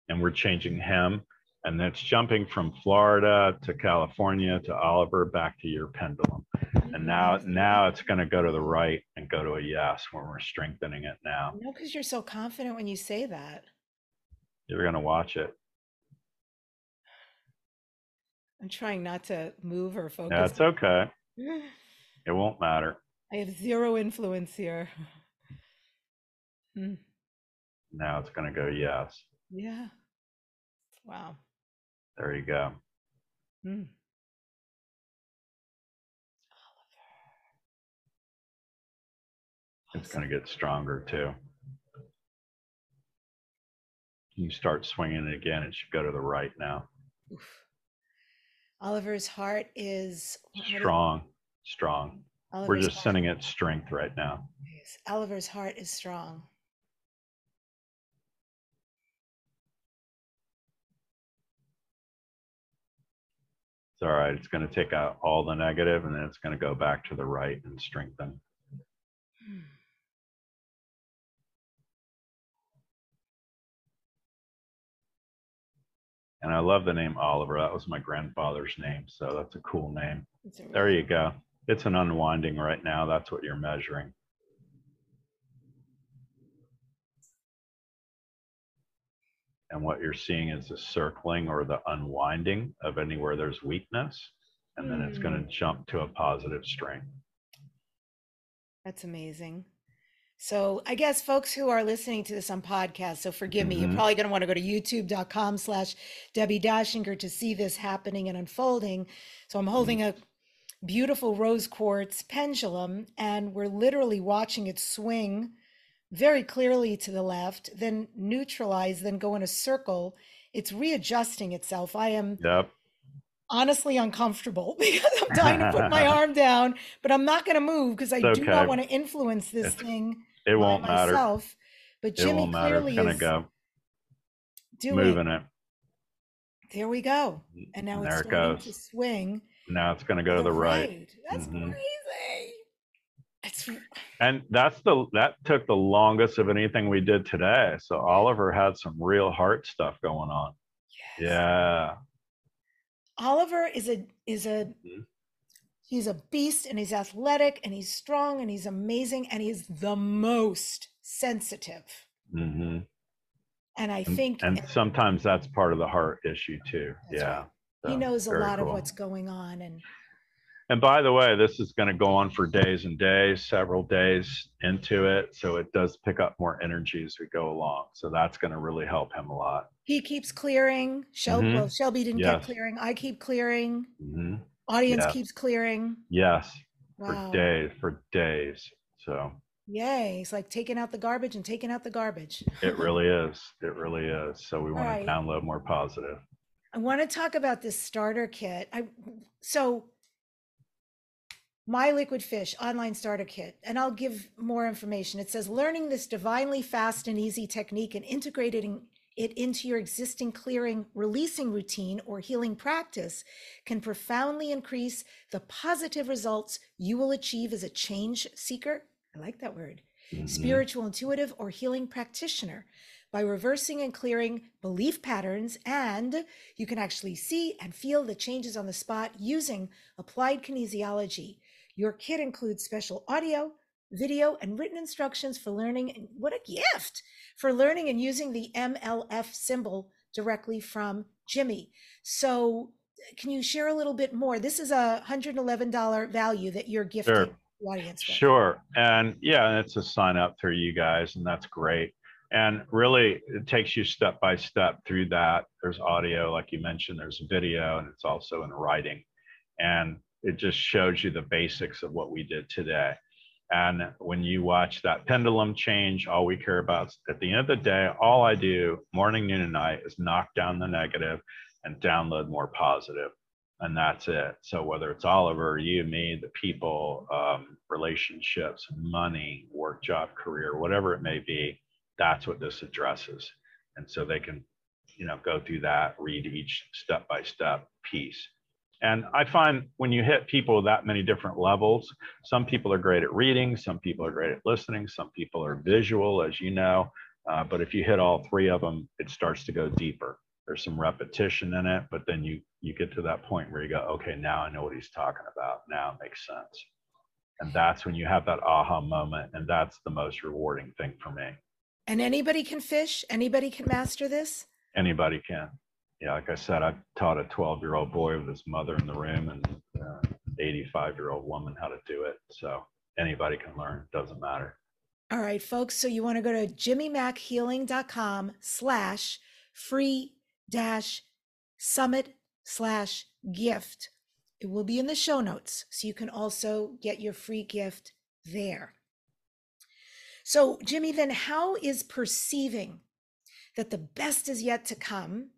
And we're changing him. And it's jumping from Florida to California to Oliver back to your pendulum. And now, now it's going to go to the right and go to a yes when we're strengthening it now. No, because you're so confident when you say that. You're going to watch it. I'm trying not to move or focus. That's okay. It won't matter. I have zero influence here. Hmm. Now it's going to go yes. Yeah. Wow. There you go. Hmm. It's going to get stronger too. You start swinging it again. It should go to the right now. Oof. Oliver's heart is is- Strong, strong. We're just heart sending it strength right now. Oliver's heart is strong. It's all right. It's going to take out all the negative and then it's going to go back to the right and strengthen. Hmm. And I love the name Oliver. That was my grandfather's name. So that's a cool name. A There you go. It's an unwinding right now. That's what you're measuring. And what you're seeing is the circling or the unwinding of anywhere there's weakness. And then it's going to jump to a positive strength. That's amazing. So I guess folks who are listening to this on podcast, so forgive me, you're Mhm. probably going to want to go to youtube.com slash Debbie Dachinger to see this happening and unfolding. So I'm holding a beautiful rose quartz pendulum and we're literally watching it swing very clearly to the left, then neutralize, then go in a circle. It's readjusting itself. I am Yep. honestly uncomfortable because I'm trying to put my arm down, but I'm not going to move because I It's do okay. not want to influence this It's- thing It won't matter. myself. But It Jimmy matter. Clearly going to is go doing. moving it. There we go. And now there it's it starting goes. to swing. Now it's going to go to the right. That's Mhm. crazy. It's And that's the that took the longest of anything we did today. So Oliver had some real heart stuff going on. yes. Yeah. Oliver is a is a Mhm. he's a beast and he's athletic and he's strong and he's amazing and he's the most sensitive. hmm And I think and sometimes that's part of the heart issue too. Yeah. right. He knows a lot of what's going on and And by the way, this is going to go on for days and days, several days into it. So it does pick up more energy as we go along. So that's going to really help him a lot. he keeps clearing. Shelby, Mhm. well, Shelby didn't get clearing. I keep clearing. hmm Audience Yeah. keeps clearing. Yes. Wow. For days, for days. So Yay. It's like taking out the garbage and taking out the garbage. it really is. It really is. So we want Right. to download more positive. I want to talk about this starter kit. I so My Liquid Fish online starter kit, and I'll give more information. It says learning this divinely fast and easy technique and integrating it into your existing clearing releasing routine or healing practice can profoundly increase the positive results you will achieve as a change seeker. I like that word. Mhm. Spiritual intuitive or healing practitioner by reversing and clearing belief patterns and you can actually see and feel the changes on the spot using applied kinesiology your kit includes special audio, video, and written instructions for learning. And what a gift for learning and using the MLF symbol directly from Jimmy. So, can you share a little bit more? This is a $111 value that you're gifting Sure. audience. Sure. And yeah, it's a sign up through you guys, and that's great. And really, it takes you step by step through that. There's audio, like you mentioned, there's video, and it's also in writing. And it just shows you the basics of what we did today. And when you watch that pendulum change, all we care about at the end of the day, all I do morning, noon, and night is knock down the negative and download more positive and that's it. So whether it's Oliver, you, me, the people, um, relationships, money, work, job, career, whatever it may be, that's what this addresses. And so they can, you know, go through that, read each step by step piece. And I find when you hit people with that many different levels, some people are great at reading, some people are great at listening, some people are visual, as you know. Uh, but if you hit all three of them, it starts to go deeper. There's some repetition in it, but then you you get to that point where you go, okay, now I know what he's talking about. Now it makes sense. And that's when you have that aha moment, and that's the most rewarding thing for me. And anybody can fish, anybody can master this. Anybody can yeah, like I said, I taught a 12 year old boy with his mother in the room and uh, 85 year old woman how to do it. So anybody can learn, doesn't matter. All right, folks. So you want to go to jimmymachealing.com slash free dash summit slash gift. It will be in the show notes. So you can also get your free gift there. So, Jimmy, then how is perceiving that the best is yet to come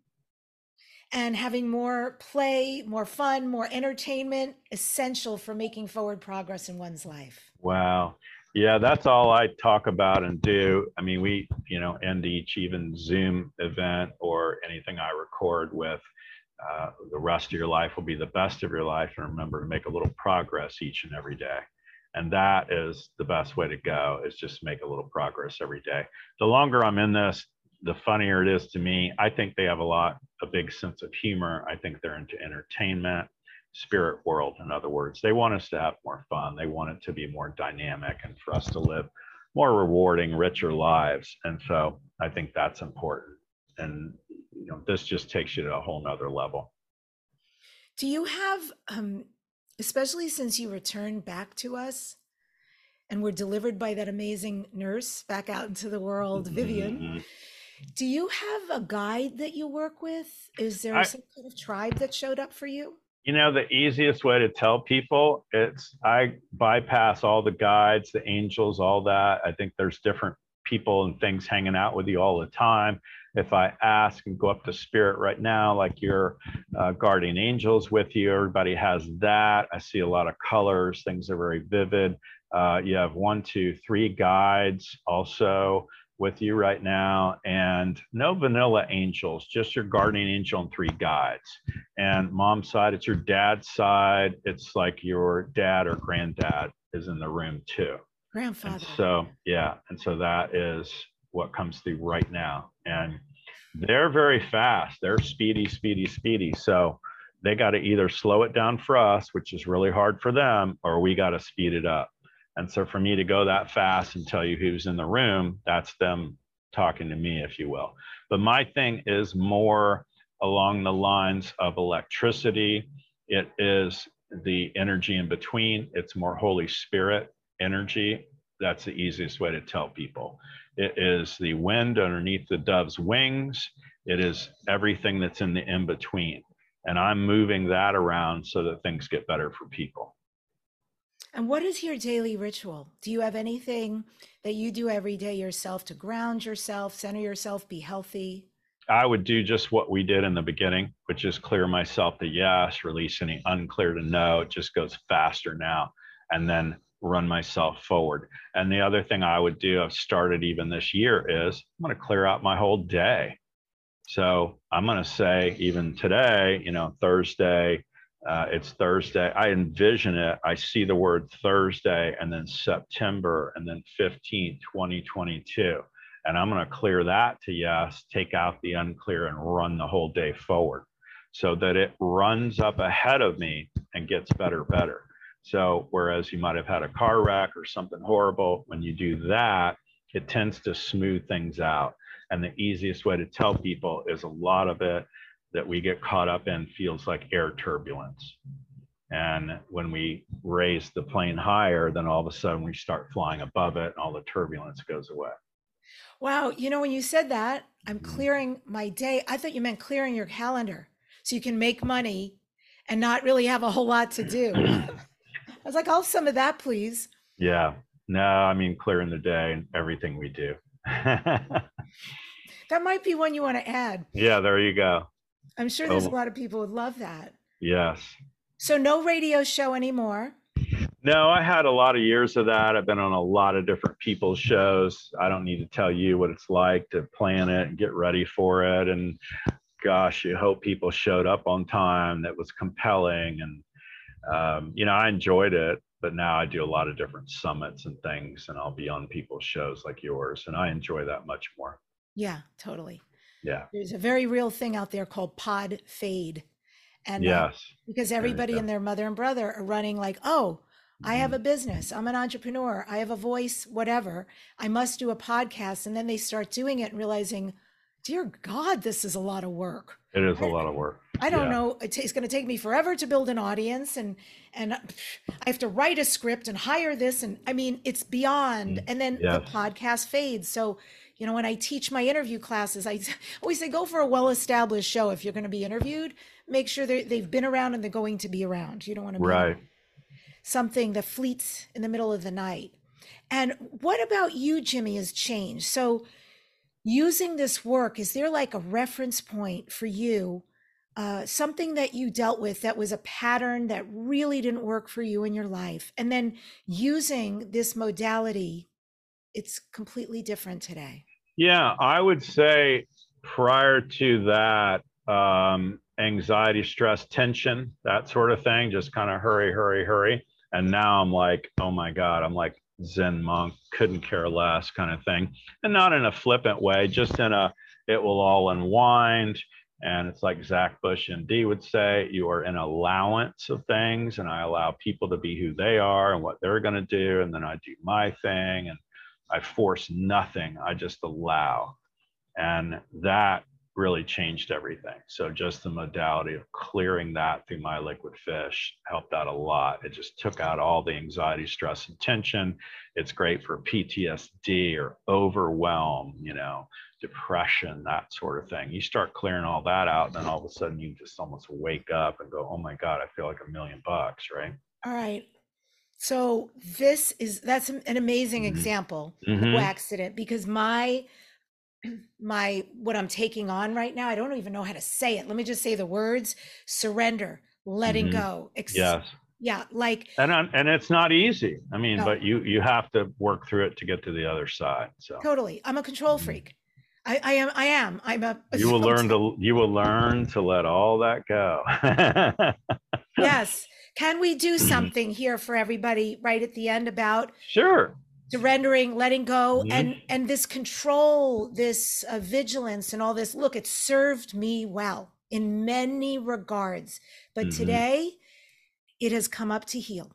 and having more play, more fun, more entertainment essential for making forward progress in one's life? Wow. Yeah, that's all I talk about and do. I mean, we, you know, end each even Zoom event or anything I record with. Uh, the rest of your life will be the best of your life. And remember to make a little progress each and every day. And that is the best way to go is just make a little progress every day. The longer I'm in this, the funnier it is to me. I think they have a lot, a big sense of humor. I think they're into entertainment, spirit world, in other words. They want us to have more fun. They want it to be more dynamic and for us to live more rewarding, richer lives. And so I think that's important. And you know, this just takes you to a whole nother level. Do you have, um, especially since you returned back to us and were delivered by that amazing nurse back out into the world, Vivian? Mm-hmm. Do you have a guide that you work with? Is there I- some kind of tribe that showed up for you? You know, the easiest way to tell people it's I bypass all the guides, the angels, all that. I think there's different people and things hanging out with you all the time. If I ask and go up to spirit right now, like your uh, guardian angels with you, everybody has that. I see a lot of colors, things are very vivid. Uh, you have one, two, three guides also with you right now, and no vanilla angels, just your guardian angel and three guides and mom's side, it's your dad's side. It's like your dad or granddad is in the room too. And Grandfather. so, yeah. And so that is what comes through right now. And they're very fast. They're speedy, speedy, speedy. So they got to either slow it down for us, which is really hard for them, or we got to speed it up. And so for me to go that fast and tell you who's in the room, that's them talking to me, if you will. But my thing is more along the lines of electricity. It is the energy in between. It's more Holy Spirit energy. That's the easiest way to tell people. It is the wind underneath the dove's wings. It is everything that's in the in between. And I'm moving that around so that things get better for people. And what is your daily ritual? Do you have anything that you do every day yourself to ground yourself, center yourself, be healthy? I would do just what we did in the beginning, which is clear myself to yes, release any unclear to no. It just goes faster now. and then run myself forward. And the other thing I would do, I've started even this year, is I'm going to clear out my whole day. So I'm going to say, even today, you know, Thursday, uh, it's Thursday. I envision it. I see the word Thursday and then September and then 15, 2022. And I'm going to clear that to yes, take out the unclear and run the whole day forward so that it runs up ahead of me and gets better, better. So, whereas you might have had a car wreck or something horrible, when you do that, it tends to smooth things out. And the easiest way to tell people is a lot of it that we get caught up in feels like air turbulence. And when we raise the plane higher, then all of a sudden we start flying above it and all the turbulence goes away. Wow. You know, when you said that, I'm Mhm. clearing my day. I thought you meant clearing your calendar so you can make money and not really have a whole lot to do. I was like, I'll have some of that, please. Yeah. No, I mean, clearing the day and everything we do. That might be one you want to add. yeah, there you go. I'm sure there's a Oh. lot of people would love that. Yes. So, no radio show anymore. No, I had a lot of years of that. I've been on a lot of different people's shows. I don't need to tell you what it's like to plan it and get ready for it. And gosh, you hope people showed up on time that was compelling. And, um, you know, I enjoyed it, but now I do a lot of different summits and things, and I'll be on people's shows like yours. And I enjoy that much more. Yeah, totally. Yeah. There's a very real thing out there called pod fade. And uh, Yes. because everybody and their mother and brother are running like, oh, I have Mhm. a business. I'm an entrepreneur. I have a voice, whatever. I must do a podcast. And then they start doing it and realizing, dear God, this is a lot of work. It is a lot of work. I don't Yeah. know. It's going to take me forever to build an audience, and and I have to write a script and hire this, and I mean, it's beyond. Mm, And then the podcast fades. So, you know, when I teach my interview classes, I always say go for a well-established show. If you're going to be interviewed, make sure they they've been around and they're going to be around. You don't want to be Right. something that fleets in the middle of the night. And what about you, Jimmy, has changed? So, using this work, is there like a reference point for you? Uh, something that you dealt with that was a pattern that really didn't work for you in your life. And then using this modality, it's completely different today. Yeah, I would say prior to that, um, anxiety, stress, tension, that sort of thing, just kind of hurry, hurry, hurry. And now I'm like, oh my God, I'm like Zen monk, couldn't care less kind of thing. And not in a flippant way, just in a, it will all unwind. And it's like Zach Bush MD would say, you are in allowance of things. And I allow people to be who they are and what they're going to do. And then I do my thing. And I force nothing. I just allow. And that really changed everything. So just the modality of clearing that through my liquid fish helped out a lot. It just took out all the anxiety, stress, and tension. It's great for PTSD or overwhelm, you know, depression, that sort of thing. You start clearing all that out, and then all of a sudden you just almost wake up and go, oh my God, I feel like a million bucks, right? All right. So this is that's an amazing Mhm. example Mhm. accident because my my what I'm taking on right now, I don't even know how to say it. Let me just say the words surrender, letting Mhm. go. ex- Yes. Yeah, like and and it's not easy. I mean, No. but you you have to work through it to get to the other side. So totally. I'm a control Mhm. freak. I, I am I am. I'm a you will learn to you will learn to let all that go. Yes. Can we do something here for everybody right at the end about sure. Surrendering letting go Mhm. and and this control this uh, vigilance and all this look it served me well in many regards but Mhm. today it has come up to heal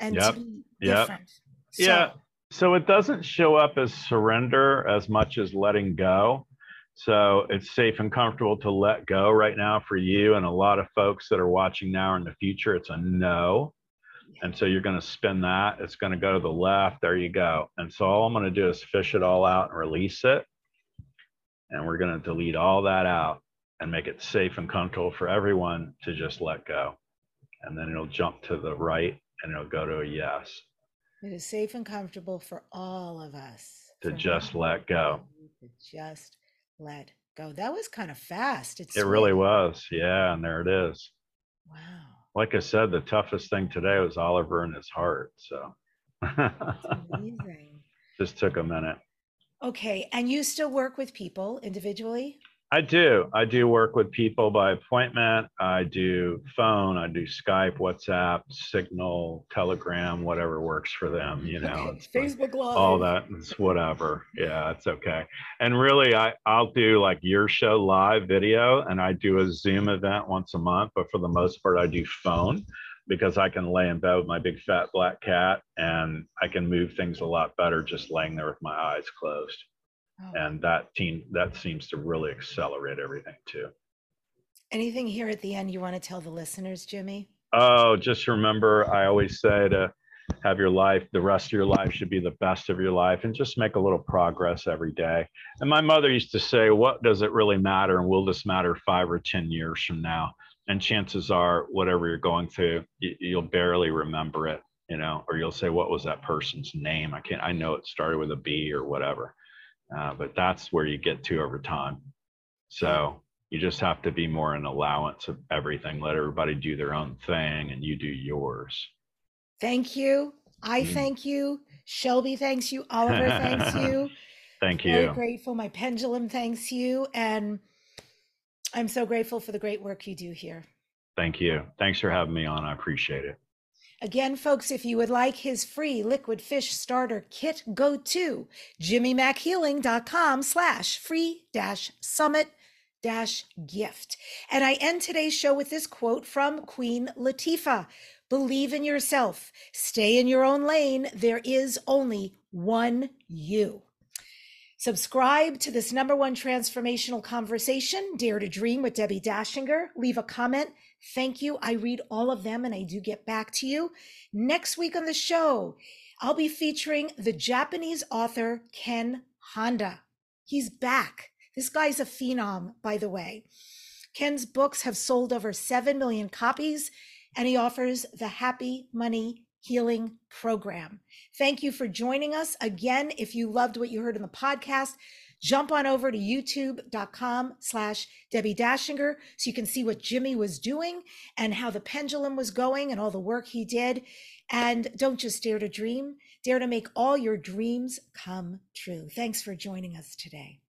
and Yep. to be Yep. different Yeah. So, So it doesn't show up as surrender as much as letting go. So it's safe and comfortable to let go right now for you and a lot of folks that are watching now or in the future. It's a no. And so you're going to spin that. It's going to go to the left. There you go. And so all I'm going to do is fish it all out and release it. And we're going to delete all that out and make it safe and comfortable for everyone to just let go. And then it'll jump to the right and it'll go to a yes. it is safe and comfortable for all of us To just let go. to just let go that was kind of fast it's It really was. Yeah. And there it is. wow like I said, the toughest thing today was Oliver and his heart. So Amazing. just took a minute. Okay. And you still work with people individually? I do. I do work with people by appointment. I do phone, I do Skype, WhatsApp, Signal, Telegram, whatever works for them, you know. Like Facebook Live. all that it's whatever. Yeah, it's okay. And really I I'll do like your show live video and I do a Zoom event once a month, but for the most part I do phone because I can lay in bed with my big fat black cat and I can move things a lot better just laying there with my eyes closed Oh. and that team that seems to really accelerate everything too. Anything here at the end you want to tell the listeners, Jimmy? oh just remember i always say to have your life the rest of your life should be the best of your life and just make a little progress every day. And my mother used to say what does it really matter and will this matter five or ten years from now? And chances are whatever you're going through you, you'll barely remember it you know or you'll say what was that person's name? I can't i know it started with a b or whatever uh, but that's where you get to over time so you just have to be more an allowance of everything let everybody do their own thing and you do yours Thank you. I Mm. thank you. Shelby thanks you. Oliver thanks you. thank you. Very you grateful. My pendulum thanks you. And I'm so grateful for the great work you do here. thank you thanks for having me on i appreciate it Again, folks, if you would like his free liquid fish starter kit, go to jimmymachealing.com slash free dash summit dash gift. And I end today's show with this quote from Queen Latifah. Believe in yourself. Stay in your own lane. There is only one you. Subscribe to this number one transformational conversation, Dare to Dream with Debbie Dachinger. Leave a comment. Thank you. I read all of them and I do get back to you. Next week on the show, I'll be featuring the Japanese author Ken Honda. He's back. This guy's a phenom, by the way. Ken's books have sold over 7 million copies, and he offers the Happy Money Healing Program. Thank you for joining us. Again, if you loved what you heard in the podcast, jump on over to youtube.com slash Debbie Dachinger so you can see what Jimmy was doing and how the pendulum was going and all the work he did. And don't just dare to dream, dare to make all your dreams come true. Thanks for joining us today.